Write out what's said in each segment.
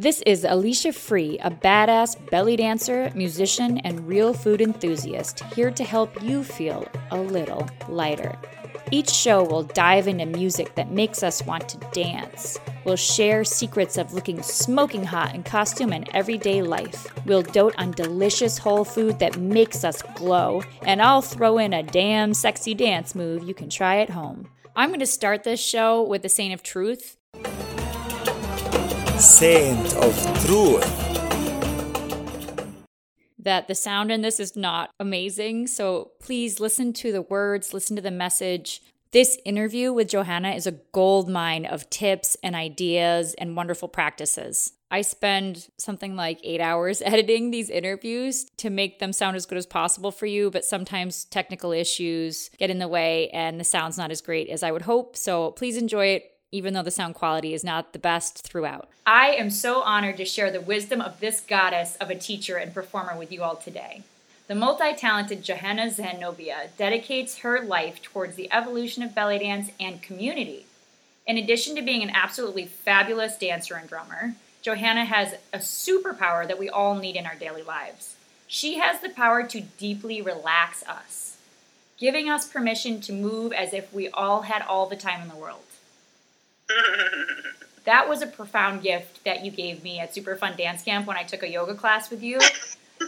This is Alicia Free, a badass belly dancer, musician, and real food enthusiast, here to help you feel a little lighter. Each show will dive into music that makes us want to dance. We'll share secrets of looking smoking hot in costume and everyday life. We'll dote on delicious whole food that makes us glow. And I'll throw in a damn sexy dance move you can try at home. I'm going to start this show with the Saint of Truth saint of truth. That the sound in this is not amazing. So please listen to the words, listen to the message. This interview with Johanna is a gold mine of tips and ideas and wonderful practices. I spend something like eight hours editing these interviews to make them sound as good as possible for you, but sometimes technical issues get in the way and the sound's not as great as I would hope. So please enjoy it even though the sound quality is not the best throughout. I am so honored to share the wisdom of this goddess of a teacher and performer with you all today. The multi talented Johanna Xenobia dedicates her life towards the evolution of belly dance and community. In addition to being an absolutely fabulous dancer and drummer, Johanna has a superpower that we all need in our daily lives. She has the power to deeply relax us, giving us permission to move as if we all had all the time in the world that was a profound gift that you gave me at Super Fun Dance Camp when I took a yoga class with you.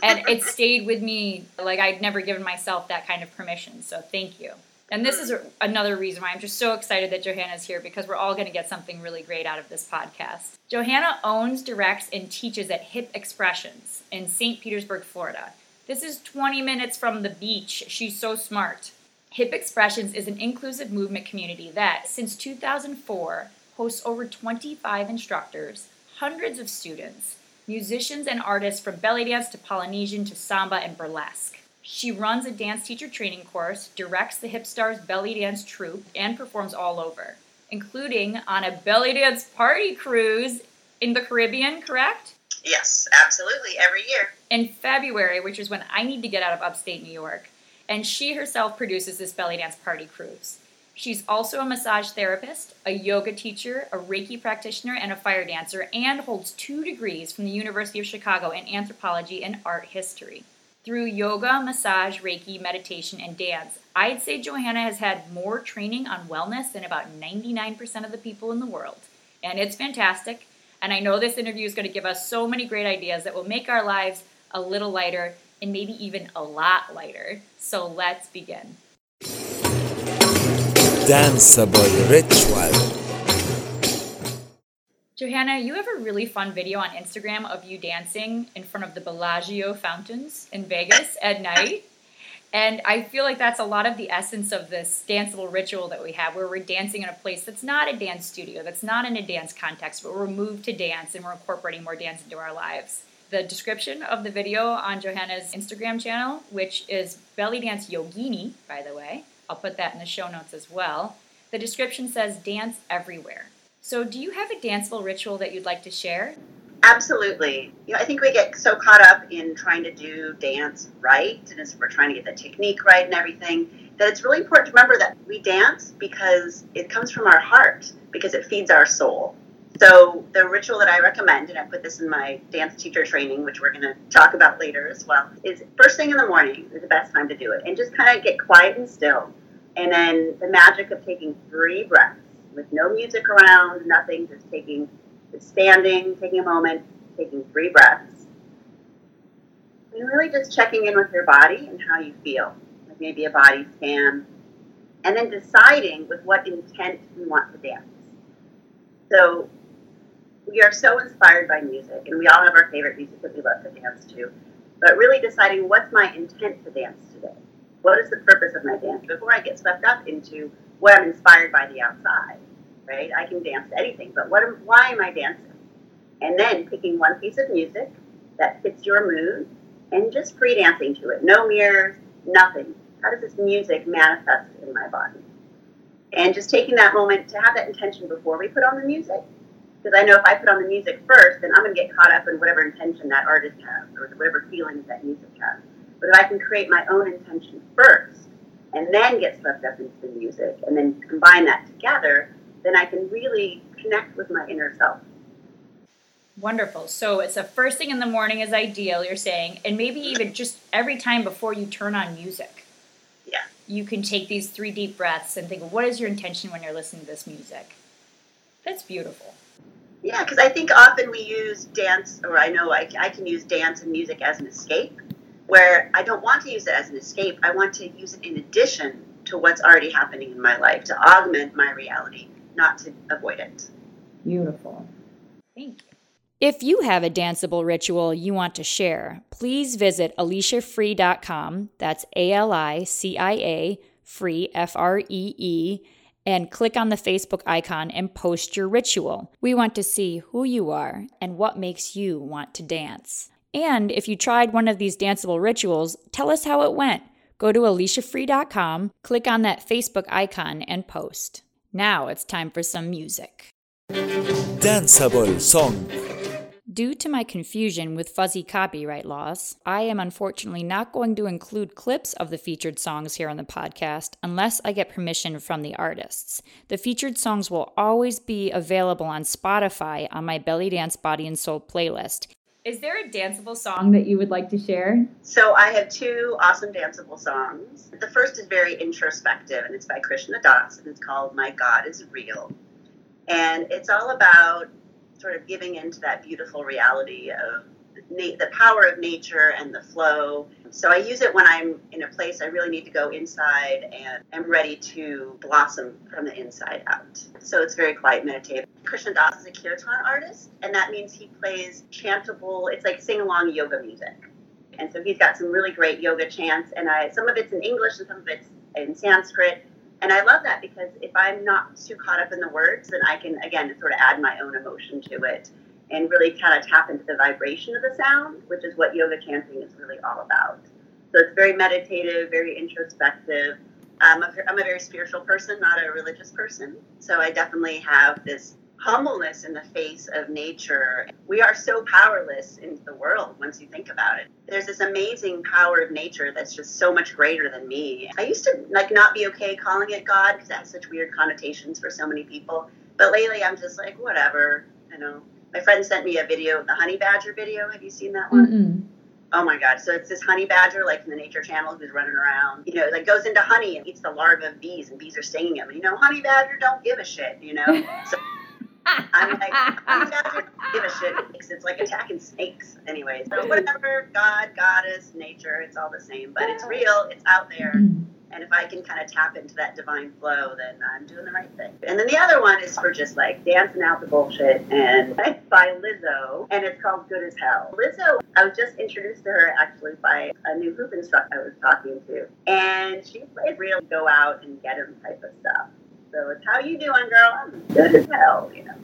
and it stayed with me like I'd never given myself that kind of permission. So thank you. And this is another reason why I'm just so excited that Johanna's here because we're all going to get something really great out of this podcast. Johanna owns, directs, and teaches at Hip Expressions in St. Petersburg, Florida. This is 20 minutes from the beach. She's so smart. Hip Expressions is an inclusive movement community that, since 2004, hosts over 25 instructors, hundreds of students, musicians, and artists from belly dance to Polynesian to samba and burlesque. She runs a dance teacher training course, directs the Hip Stars belly dance troupe, and performs all over, including on a belly dance party cruise in the Caribbean, correct? Yes, absolutely, every year. In February, which is when I need to get out of upstate New York, and she herself produces this belly dance party cruise. She's also a massage therapist, a yoga teacher, a Reiki practitioner, and a fire dancer, and holds two degrees from the University of Chicago in anthropology and art history. Through yoga, massage, Reiki, meditation, and dance, I'd say Johanna has had more training on wellness than about 99% of the people in the world. And it's fantastic. And I know this interview is going to give us so many great ideas that will make our lives a little lighter and maybe even a lot lighter. So let's begin. Danceable ritual. Johanna, you have a really fun video on Instagram of you dancing in front of the Bellagio fountains in Vegas at night. And I feel like that's a lot of the essence of this danceable ritual that we have, where we're dancing in a place that's not a dance studio, that's not in a dance context, but we're moved to dance and we're incorporating more dance into our lives the description of the video on Johanna's Instagram channel, which is Belly Dance Yogini, by the way. I'll put that in the show notes as well. The description says dance everywhere. So, do you have a danceable ritual that you'd like to share? Absolutely. You know, I think we get so caught up in trying to do dance right, and as we're trying to get the technique right and everything, that it's really important to remember that we dance because it comes from our heart, because it feeds our soul. So the ritual that I recommend, and I put this in my dance teacher training, which we're going to talk about later as well, is first thing in the morning is the best time to do it, and just kind of get quiet and still, and then the magic of taking three breaths with no music around, nothing, just taking, just standing, taking a moment, taking three breaths, and really just checking in with your body and how you feel, like maybe a body scan, and then deciding with what intent you want to dance. So we are so inspired by music, and we all have our favorite music that we love to dance to. But really deciding what's my intent to dance today? What is the purpose of my dance? Before I get swept up into what I'm inspired by the outside, right? I can dance to anything, but what? Am, why am I dancing? And then picking one piece of music that fits your mood, and just free dancing to it. No mirrors, nothing. How does this music manifest in my body? And just taking that moment to have that intention before we put on the music because I know if I put on the music first, then I'm going to get caught up in whatever intention that artist has or whatever feelings that music has. But if I can create my own intention first and then get swept up into the music and then combine that together, then I can really connect with my inner self. Wonderful. So it's the first thing in the morning is ideal, you're saying, and maybe even just every time before you turn on music. Yeah. You can take these three deep breaths and think, what is your intention when you're listening to this music? That's beautiful. Yeah, because I think often we use dance, or I know I, I can use dance and music as an escape, where I don't want to use it as an escape. I want to use it in addition to what's already happening in my life, to augment my reality, not to avoid it. Beautiful. Thank you. If you have a danceable ritual you want to share, please visit aliciafree.com. That's A L I C I A, free, F R E E, and click on the Facebook icon and post your ritual. We want to see who you are and what makes you want to dance. And if you tried one of these danceable rituals, tell us how it went. Go to aliciafree.com, click on that Facebook icon, and post. Now it's time for some music. Danceable song. Due to my confusion with fuzzy copyright laws, I am unfortunately not going to include clips of the featured songs here on the podcast unless I get permission from the artists. The featured songs will always be available on Spotify on my Belly Dance Body and Soul playlist. Is there a danceable song that you would like to share? So I have two awesome danceable songs. The first is very introspective, and it's by Krishna Das, and it's called "My God Is Real," and it's all about sort of giving into that beautiful reality of na- the power of nature and the flow. So I use it when I'm in a place I really need to go inside and I'm ready to blossom from the inside out. So it's very quiet, meditative. Krishna Das is a kirtan artist, and that means he plays chantable, it's like sing along yoga music. And so he's got some really great yoga chants, and I some of it's in English and some of it's in Sanskrit. And I love that because if I'm not too caught up in the words, then I can, again, sort of add my own emotion to it and really kind of tap into the vibration of the sound, which is what yoga chanting is really all about. So it's very meditative, very introspective. Um, I'm a, I'm a very spiritual person, not a religious person. So I definitely have this humbleness in the face of nature. We are so powerless in the world once you think about it. There's this amazing power of nature that's just so much greater than me. I used to like not be okay calling it God because that has such weird connotations for so many people. But lately I'm just like, whatever, you know. My friend sent me a video of the honey badger video. Have you seen that one? Mm-mm. Oh my God. So it's this honey badger, like in the nature channel, who's running around, you know, like goes into honey and eats the larvae of bees, and bees are stinging him. You know, honey badger don't give a shit, you know? So I'm like, badger don't give a shit because it's like attacking snakes anyway. So whatever, God, goddess, nature, it's all the same. But it's real, it's out there. And if I can kind of tap into that divine flow, then I'm doing the right thing. And then the other one is for just like dancing out the bullshit, and it's by Lizzo, and it's called Good as Hell. Lizzo, I was just introduced to her actually by a new hoop instructor I was talking to, and she plays real go out and get him type of stuff. So how you doing, girl? I'm good as hell, you know.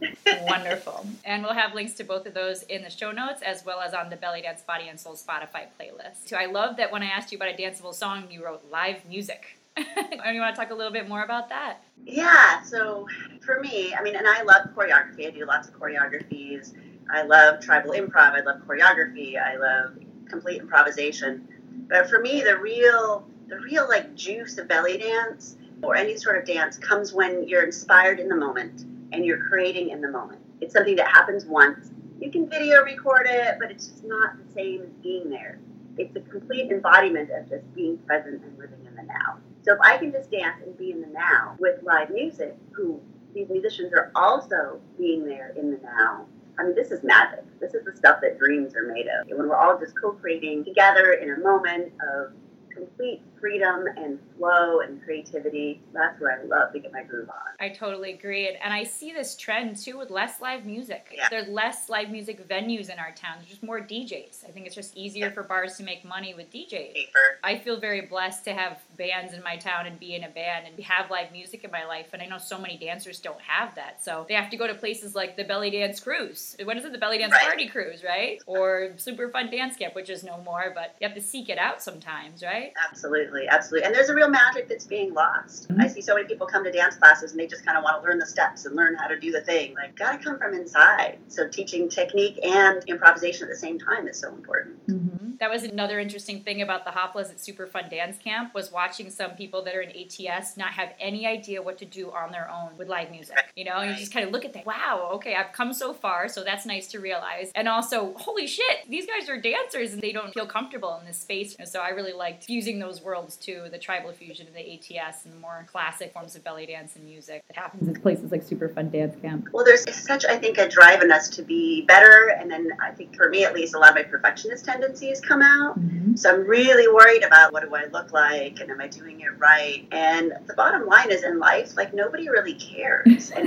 Wonderful. And we'll have links to both of those in the show notes as well as on the Belly Dance Body and Soul Spotify playlist. So I love that when I asked you about a danceable song, you wrote live music. and you want to talk a little bit more about that? Yeah, so for me, I mean, and I love choreography. I do lots of choreographies. I love tribal improv. I love choreography. I love complete improvisation. But for me, the real, the real like juice of belly dance or any sort of dance comes when you're inspired in the moment and you're creating in the moment. It's something that happens once. You can video record it, but it's just not the same as being there. It's a complete embodiment of just being present and living in the now. So if I can just dance and be in the now with live music, who these musicians are also being there in the now. I mean, this is magic. This is the stuff that dreams are made of. When we're all just co-creating together in a moment of complete freedom and flow and creativity. That's where I love to get my groove on. I totally agree. And I see this trend too with less live music. Yeah. There's less live music venues in our town. There's just more DJs. I think it's just easier Yeah. for bars to make money with DJs. Paper. I feel very blessed to have bands in my town and be in a band and have live music in my life. And I know so many dancers don't have that. So they have to go to places like the Belly Dance Cruise. When is it? The Belly Dance Right. Party Cruise, right? Or Super Fun Dance Camp, which is no more, but you have to seek it out sometimes, right? Absolutely, absolutely. And there's a real magic that's being lost. I see so many people come to dance classes and they just kind of want to learn the steps and learn how to do the thing. Like, gotta come from inside. So teaching technique and improvisation at the same time is so important. Mm-hmm. That was another interesting thing about the Haflas at Super Fun Dance Camp was watching some people that are in ATS not have any idea what to do on their own with live music. You know, and you just kind of look at that. Wow, okay, I've come so far, so that's nice to realize. And also, holy shit, these guys are dancers and they don't feel comfortable in this space. And so I really liked fusing those worlds too, the tribal fusion of the ATS and the more classic forms of belly dance and music that happens in places like Super Fun Dance Camp. Well, there's such, I think, a drive in us to be better. And then I think for me, at least, a lot of my perfectionist tendencies come out. Mm-hmm. So I'm really worried about what do I look like and am I doing it right? And the bottom line is in life, like nobody really cares.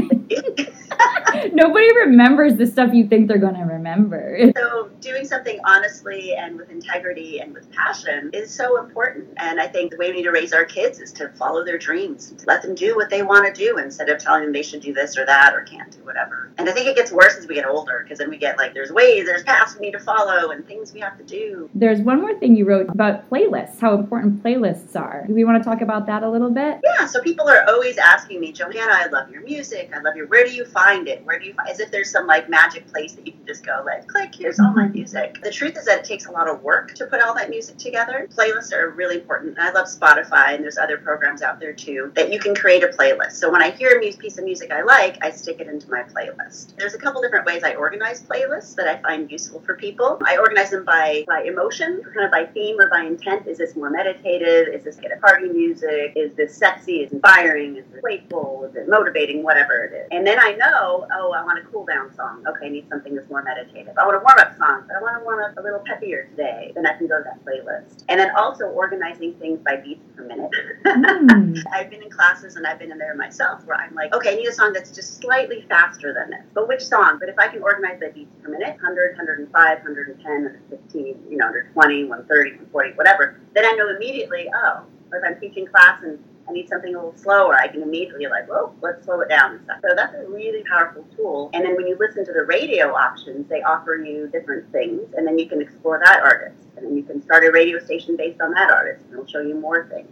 Nobody remembers the stuff you think they're going to remember. So doing something honestly and with integrity and with passion is so important. And I think the way we need to raise our kids is to follow their dreams, let them do what they want to do instead of telling them they should do this or that or can't do whatever. And I think it gets worse as we get older because then we get like there's ways, there's paths we need to follow and things we have to do. There's one more thing you wrote about playlists, how important playlists are. Do we want to talk about that a little bit? Yeah, so people are always asking me, Johanna, I love your music. I love your where do you find it? Where do you find as if there's some like magic place that you can just go like click, here's all my mm-hmm. music. The truth is that it takes a lot of work to put all that music together. Playlists are really important. I love Spotify and there's other programs out there too that you can create a playlist. So when I hear a piece of music I like, I stick it into my playlist. There's a couple different ways I organize playlists that I find useful for people. I organize them by, by emotion, kind of by theme or by intent. Is this more meditative? Is this get a party music? Is this sexy? Is it inspiring? Is it playful? Is it motivating? Whatever it is. And then I know, oh, I want a cool down song. Okay, I need something that's more meditative. I want a warm up song. But I want to warm up a little peppier today. Then I can go to that playlist. And then also organizing things by beats per minute. Mm. I've been in classes and I've been in there myself where I'm like, okay, I need a song that's just slightly faster than this. But which song? But if I can organize by beats per minute, 100, 105, 110, 115, you know, 120, 130, 140, whatever, then I know immediately, oh, if I'm teaching class and I need something a little slower, I can immediately like, whoa, let's slow it down and stuff. So that's a really powerful tool. And then when you listen to the radio options, they offer you different things, and then you can explore that artist, and then you can start a radio station based on that artist, and it'll show you more things.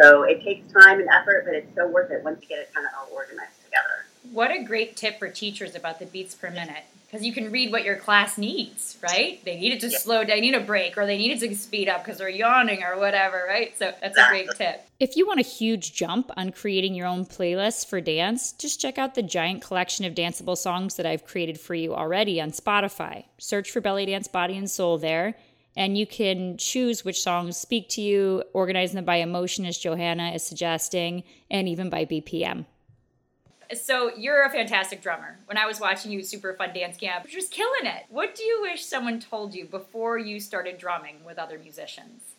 So it takes time and effort, but it's so worth it once you get it kind of all organized together. What a great tip for teachers about the beats per minute because you can read what your class needs, right? They need it to yeah. slow down, they need a break, or they needed to speed up because they're yawning or whatever, right? So that's a great tip. If you want a huge jump on creating your own playlist for dance, just check out the giant collection of danceable songs that I've created for you already on Spotify. Search for Belly Dance Body and Soul there. And you can choose which songs speak to you, organize them by emotion, as Johanna is suggesting, and even by BPM so you're a fantastic drummer. When I was watching you at Super Fun Dance Camp, you're just killing it. What do you wish someone told you before you started drumming with other musicians?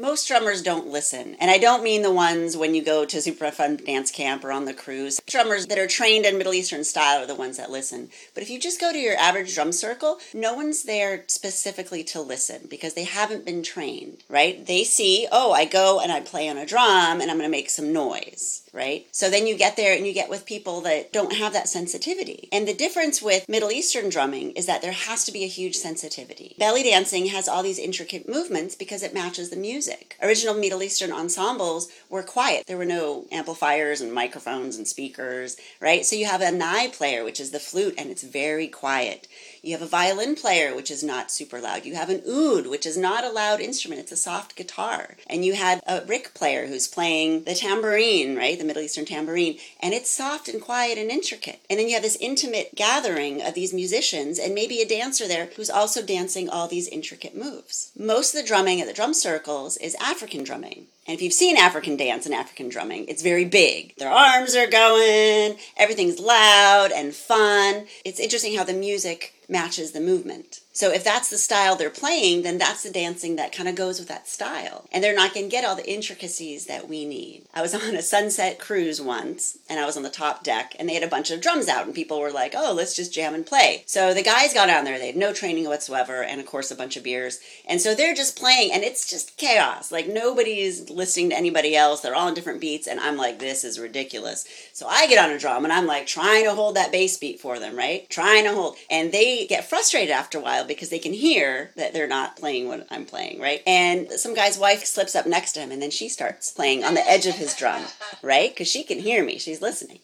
most drummers don't listen. And I don't mean the ones when you go to Super Fun Dance Camp or on the cruise. Drummers that are trained in Middle Eastern style are the ones that listen. But if you just go to your average drum circle, no one's there specifically to listen because they haven't been trained, right? They see, oh, I go and I play on a drum and I'm going to make some noise right? So then you get there and you get with people that don't have that sensitivity. And the difference with Middle Eastern drumming is that there has to be a huge sensitivity. Belly dancing has all these intricate movements because it matches the music. Original Middle Eastern ensembles were quiet. There were no amplifiers and microphones and speakers, right? So you have a nai player, which is the flute, and it's very quiet. You have a violin player, which is not super loud. You have an oud, which is not a loud instrument, it's a soft guitar. And you had a riq player who's playing the tambourine, right? The Middle Eastern tambourine. And it's soft and quiet and intricate. And then you have this intimate gathering of these musicians and maybe a dancer there who's also dancing all these intricate moves. Most of the drumming at the drum circles is African drumming. And if you've seen African dance and African drumming, it's very big. Their arms are going, everything's loud and fun. It's interesting how the music matches the movement. So if that's the style they're playing, then that's the dancing that kind of goes with that style. And they're not going to get all the intricacies that we need. I was on a sunset cruise once, and I was on the top deck, and they had a bunch of drums out, and people were like, oh, let's just jam and play. So the guys got on there, they had no training whatsoever, and of course, a bunch of beers. And so they're just playing, and it's just chaos. Like nobody's listening to anybody else. They're all on different beats, and I'm like, this is ridiculous. So I get on a drum, and I'm like trying to hold that bass beat for them, right? Trying to hold. And they get frustrated after a while because they can hear that they're not playing what I'm playing, right? And some guy's wife slips up next to him and then she starts playing on the edge of his drum, right? Because she can hear me, she's listening.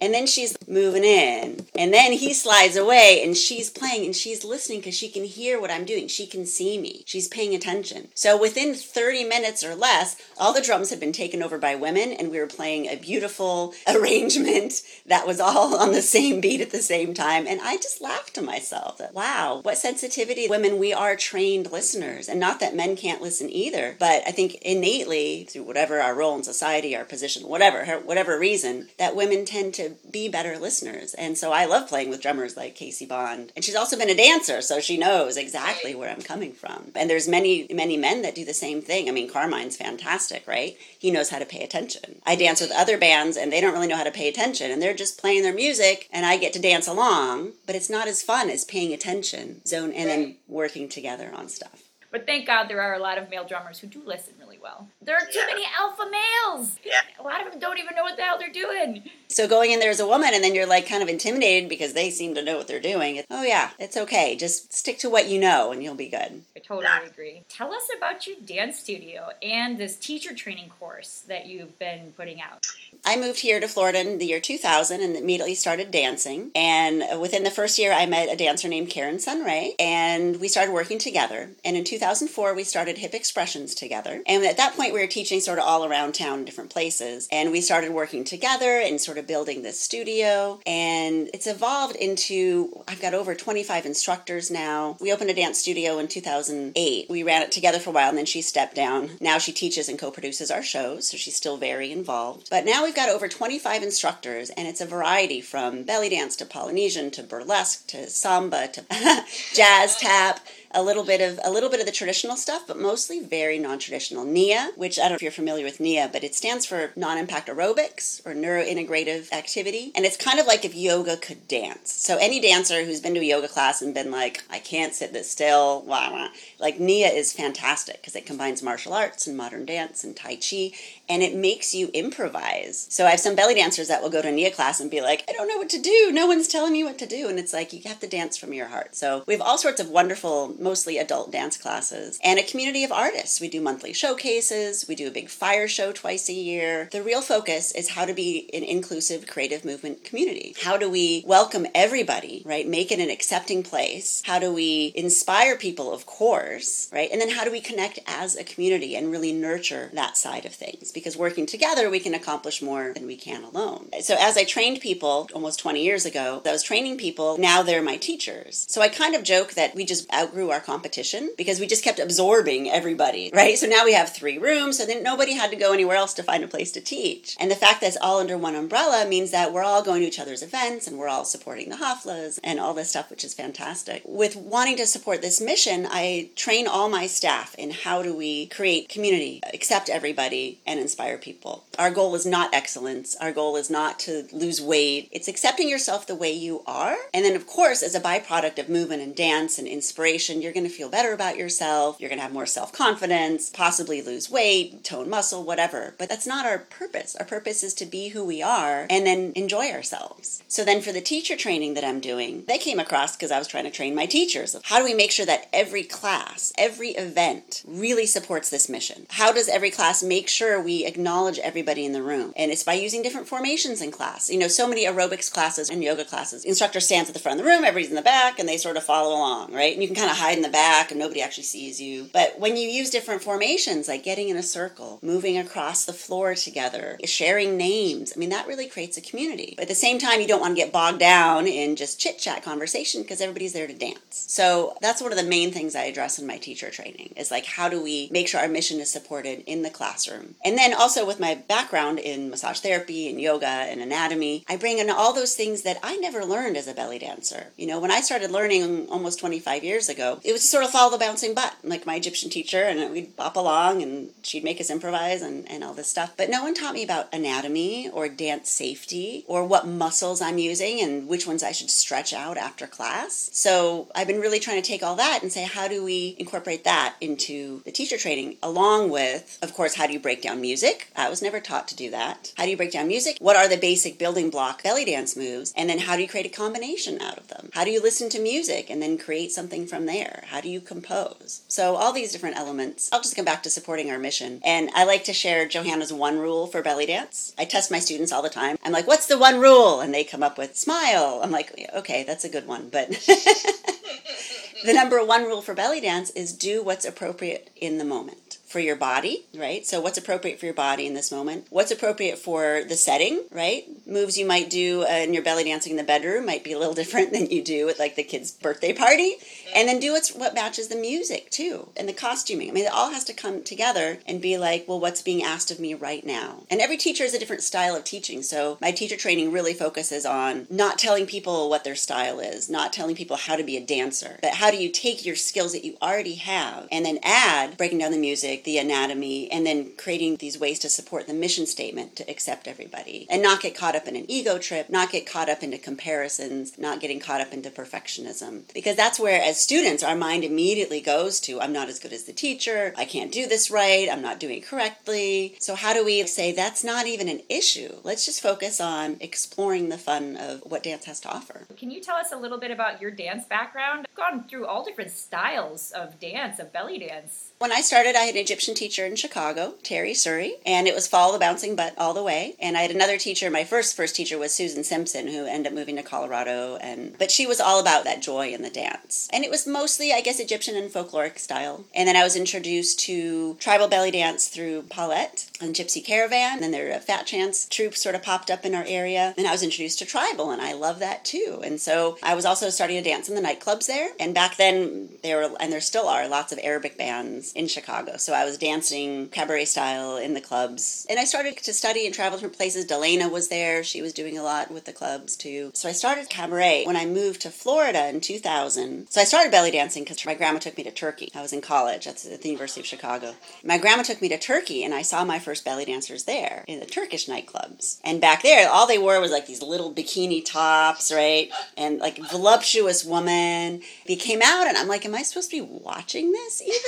And then she's moving in. And then he slides away and she's playing and she's listening because she can hear what I'm doing. She can see me. She's paying attention. So within 30 minutes or less, all the drums had been taken over by women and we were playing a beautiful arrangement that was all on the same beat at the same time. And I just laughed to myself that, wow, what sensitivity. Women, we are trained listeners. And not that men can't listen either, but I think innately, through whatever our role in society, our position, whatever, whatever reason, that women tend to be better listeners. And so I love playing with drummers like Casey Bond. And she's also been a dancer, so she knows exactly where I'm coming from. And there's many, many men that do the same thing. I mean, Carmine's fantastic, right? He knows how to pay attention. I dance with other bands and they don't really know how to pay attention and they're just playing their music and I get to dance along, but it's not as fun as paying attention, zone and then working together on stuff. But thank God there are a lot of male drummers who do listen really well. There are too yeah. many alpha males. Yeah. A lot of them don't even know what the hell they're doing. So going in there as a woman and then you're like kind of intimidated because they seem to know what they're doing. Oh yeah, it's okay. Just stick to what you know and you'll be good. I totally yeah. agree. Tell us about your dance studio and this teacher training course that you've been putting out. I moved here to Florida in the year 2000 and immediately started dancing. And within the first year, I met a dancer named Karen Sunray, and we started working together. And in 2004, we started Hip Expressions together. And at that point, we were teaching sort of all around town in different places. And we started working together and sort of building this studio. And it's evolved into, I've got over 25 instructors now. We opened a dance studio in 2008. We ran it together for a while, and then she stepped down. Now she teaches and co produces our shows, so she's still very involved. But now we we've got over 25 instructors, and it's a variety from belly dance to Polynesian to burlesque to samba to jazz tap a little bit of a little bit of the traditional stuff, but mostly very non-traditional. NIA, which I don't know if you're familiar with NIA, but it stands for non-impact aerobics or neurointegrative activity, and it's kind of like if yoga could dance. So any dancer who's been to a yoga class and been like, I can't sit this still, wah, wah, like NIA is fantastic because it combines martial arts and modern dance and tai chi, and it makes you improvise. So I have some belly dancers that will go to NIA class and be like, I don't know what to do. No one's telling me what to do, and it's like you have to dance from your heart. So we have all sorts of wonderful mostly adult dance classes, and a community of artists. We do monthly showcases, we do a big fire show twice a year. The real focus is how to be an inclusive creative movement community. How do we welcome everybody, right? Make it an accepting place. How do we inspire people, of course, right? And then how do we connect as a community and really nurture that side of things? Because working together, we can accomplish more than we can alone. So as I trained people almost 20 years ago, I was training people, now they're my teachers. So I kind of joke that we just outgrew our competition because we just kept absorbing everybody, right? So now we have three rooms, so then nobody had to go anywhere else to find a place to teach. And the fact that it's all under one umbrella means that we're all going to each other's events and we're all supporting the Haflas and all this stuff, which is fantastic. With wanting to support this mission, I train all my staff in how do we create community, accept everybody, and inspire people. Our goal is not excellence. Our goal is not to lose weight. It's accepting yourself the way you are. And then, of course, as a byproduct of movement and dance and inspiration, you're going to feel better about yourself. You're going to have more self confidence, possibly lose weight, tone muscle, whatever. But that's not our purpose. Our purpose is to be who we are and then enjoy ourselves. So then for the teacher training that I'm doing, they came across because I was trying to train my teachers. How do we make sure that every class, every event really supports this mission? How does every class make sure we acknowledge everybody in the room? And it's by using different formations in class. You know, so many aerobics classes and yoga classes, instructor stands at the front of the room, everybody's in the back, and they sort of follow along, right? And you can kind of hide in the back and nobody actually sees you. But when you use different formations, like getting in a circle, moving across the floor together, sharing names, I mean, that really creates a community. But at the same time, you don't want to get bogged down in just chit chat conversation because everybody's there to dance. So that's one of the main things I address in my teacher training is like, how do we make sure our mission is supported in the classroom? And then also with my background in massage therapy and yoga and anatomy, I bring in all those things that I never learned as a belly dancer. You know, when I started learning almost 25 years ago, it was sort of follow the bouncing butt, like my Egyptian teacher, and we'd bop along and she'd make us improvise and, and all this stuff. But no one taught me about anatomy or dance safety or what muscles I'm using and which ones I should stretch out after class. So I've been really trying to take all that and say, how do we incorporate that into the teacher training, along with, of course, how do you break down music? I was never taught to do that. How do you break down music? What are the basic building block belly dance moves? And then how do you create a combination out of them? How do you listen to music and then create something from there? How do you compose? So, all these different elements. I'll just come back to supporting our mission. And I like to share Johanna's one rule for belly dance. I test my students all the time. I'm like, what's the one rule? And they come up with smile. I'm like, okay, that's a good one. But the number one rule for belly dance is do what's appropriate in the moment for your body, right? So, what's appropriate for your body in this moment? What's appropriate for the setting, right? Moves you might do uh, in your belly dancing in the bedroom might be a little different than you do at like the kid's birthday party. And then do what's, what matches the music too and the costuming. I mean, it all has to come together and be like, well, what's being asked of me right now? And every teacher has a different style of teaching. So, my teacher training really focuses on not telling people what their style is, not telling people how to be a dancer, but how do you take your skills that you already have and then add breaking down the music the anatomy, and then creating these ways to support the mission statement to accept everybody and not get caught up in an ego trip, not get caught up into comparisons, not getting caught up into perfectionism. Because that's where, as students, our mind immediately goes to I'm not as good as the teacher, I can't do this right, I'm not doing it correctly. So, how do we say that's not even an issue? Let's just focus on exploring the fun of what dance has to offer. Can you tell us a little bit about your dance background? I've gone through all different styles of dance, of belly dance. When I started, I had an Egyptian teacher in Chicago, Terry Surrey, and it was follow the bouncing butt all the way. And I had another teacher. My first first teacher was Susan Simpson, who ended up moving to Colorado, and but she was all about that joy in the dance. And it was mostly, I guess, Egyptian and folkloric style. And then I was introduced to tribal belly dance through Paulette and Gypsy Caravan. And then their uh, Fat Chance troupe sort of popped up in our area. And I was introduced to tribal, and I love that too. And so I was also starting to dance in the nightclubs there. And back then, there were, and there still are, lots of Arabic bands in Chicago. So I was dancing cabaret style in the clubs. And I started to study and travel different places. Delana was there. She was doing a lot with the clubs too. So I started cabaret when I moved to Florida in 2000. So I started belly dancing because my grandma took me to Turkey. I was in college at the University of Chicago. My grandma took me to Turkey and I saw my first belly dancers there in the Turkish nightclubs. And back there, all they wore was like these little bikini tops, right? And like voluptuous woman. They came out and I'm like, am I supposed to be watching this even?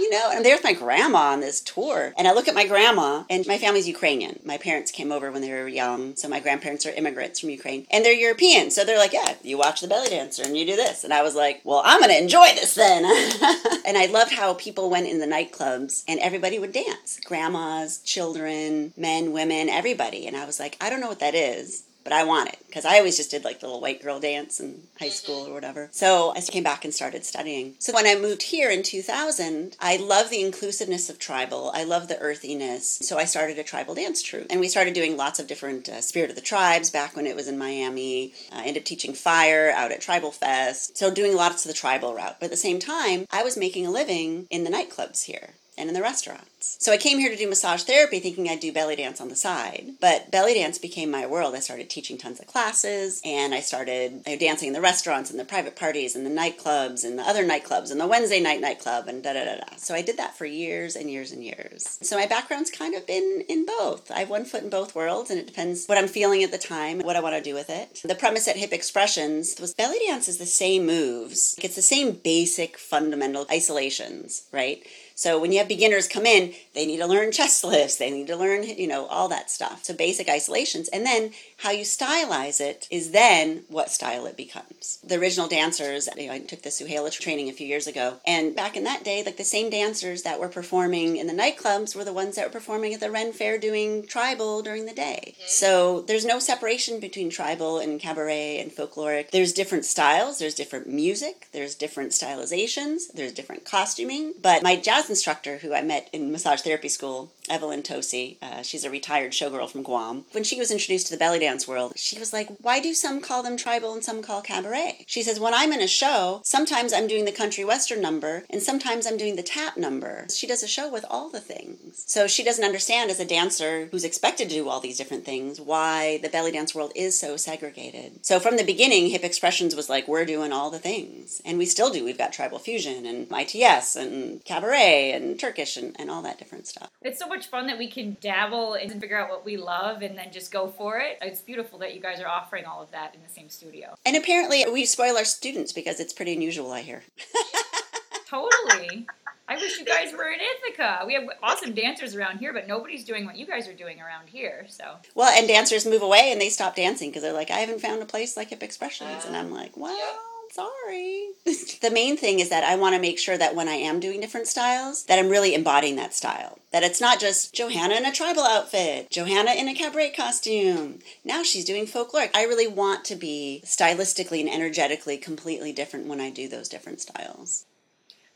You know, and there's my grandma on this tour. And I look at my grandma, and my family's Ukrainian. My parents came over when they were young, so my grandparents are immigrants from Ukraine, and they're European. So they're like, yeah, you watch the belly dancer and you do this. And I was like, well, I'm going to enjoy this then. and I loved how people went in the nightclubs and everybody would dance grandmas, children, men, women, everybody. And I was like, I don't know what that is but I want it because I always just did like the little white girl dance in high school or whatever. So I came back and started studying. So when I moved here in 2000, I love the inclusiveness of tribal. I love the earthiness. So I started a tribal dance troupe and we started doing lots of different uh, Spirit of the Tribes back when it was in Miami. I ended up teaching fire out at Tribal Fest. So doing lots of the tribal route. But at the same time, I was making a living in the nightclubs here and in the So I came here to do massage therapy thinking I'd do belly dance on the side. But belly dance became my world. I started teaching tons of classes and I started you know, dancing in the restaurants and the private parties and the nightclubs and the other nightclubs and the Wednesday night nightclub and da da da da. So I did that for years and years and years. So my background's kind of been in both. I have one foot in both worlds and it depends what I'm feeling at the time, what I want to do with it. The premise at Hip Expressions was belly dance is the same moves. It's the same basic fundamental isolations, right? So when you have beginners come in, they need to learn chest lifts, they need to learn, you know, all that stuff. So basic isolations. And then how you stylize it is then what style it becomes. The original dancers, you know, I took the Suhaila training a few years ago, and back in that day, like the same dancers that were performing in the nightclubs were the ones that were performing at the Ren Fair doing tribal during the day. Mm-hmm. So there's no separation between tribal and cabaret and folkloric. There's different styles, there's different music, there's different stylizations, there's different costuming. But my jazz instructor, who I met in massage therapy school, Evelyn Tosi, uh, she's a retired showgirl from Guam, when she was introduced to the belly dance world. She was like, Why do some call them tribal and some call cabaret? She says, When I'm in a show, sometimes I'm doing the country western number and sometimes I'm doing the tap number. She does a show with all the things. So she doesn't understand as a dancer who's expected to do all these different things why the belly dance world is so segregated. So from the beginning, Hip Expressions was like, We're doing all the things. And we still do. We've got tribal fusion and ITS and cabaret and Turkish and, and all that different stuff. It's so much fun that we can dabble and figure out what we love and then just go for it. It's it's beautiful that you guys are offering all of that in the same studio. And apparently, we spoil our students because it's pretty unusual, I hear. totally. I wish you guys were in Ithaca. We have awesome dancers around here, but nobody's doing what you guys are doing around here. So Well, and dancers move away and they stop dancing because they're like, I haven't found a place like Hip Expressions. And I'm like, well, sorry. the main thing is that I want to make sure that when I am doing different styles, that I'm really embodying that style. That it's not just Johanna in a tribal outfit, Johanna in a cabaret costume. Now she's doing folkloric. I really want to be stylistically and energetically completely different when I do those different styles.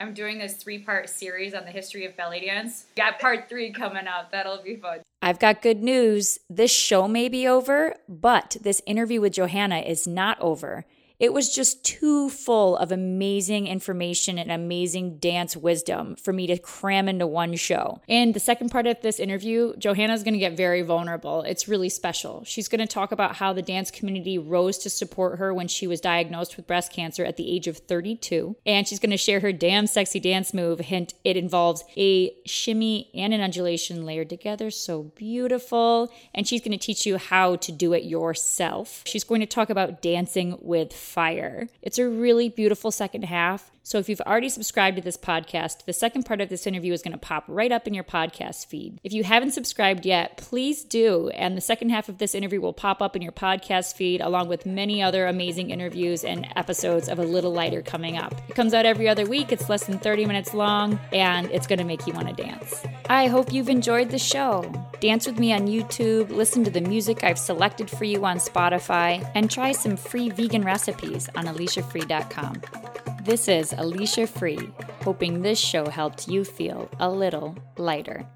I'm doing this three part series on the history of belly dance. Got part three coming up. That'll be fun. I've got good news. This show may be over, but this interview with Johanna is not over. It was just too full of amazing information and amazing dance wisdom for me to cram into one show. In the second part of this interview, Johanna's going to get very vulnerable. It's really special. She's going to talk about how the dance community rose to support her when she was diagnosed with breast cancer at the age of 32. And she's going to share her damn sexy dance move. Hint, it involves a shimmy and an undulation layered together. So beautiful. And she's going to teach you how to do it yourself. She's going to talk about dancing with fire. It's a really beautiful second half. So if you've already subscribed to this podcast, the second part of this interview is going to pop right up in your podcast feed. If you haven't subscribed yet, please do. And the second half of this interview will pop up in your podcast feed along with many other amazing interviews and episodes of A Little Lighter coming up. It comes out every other week. It's less than 30 minutes long and it's going to make you want to dance. I hope you've enjoyed the show. Dance with me on YouTube, listen to the music I've selected for you on Spotify, and try some free vegan recipes on aliciafree.com. This is Alicia Free, hoping this show helped you feel a little lighter.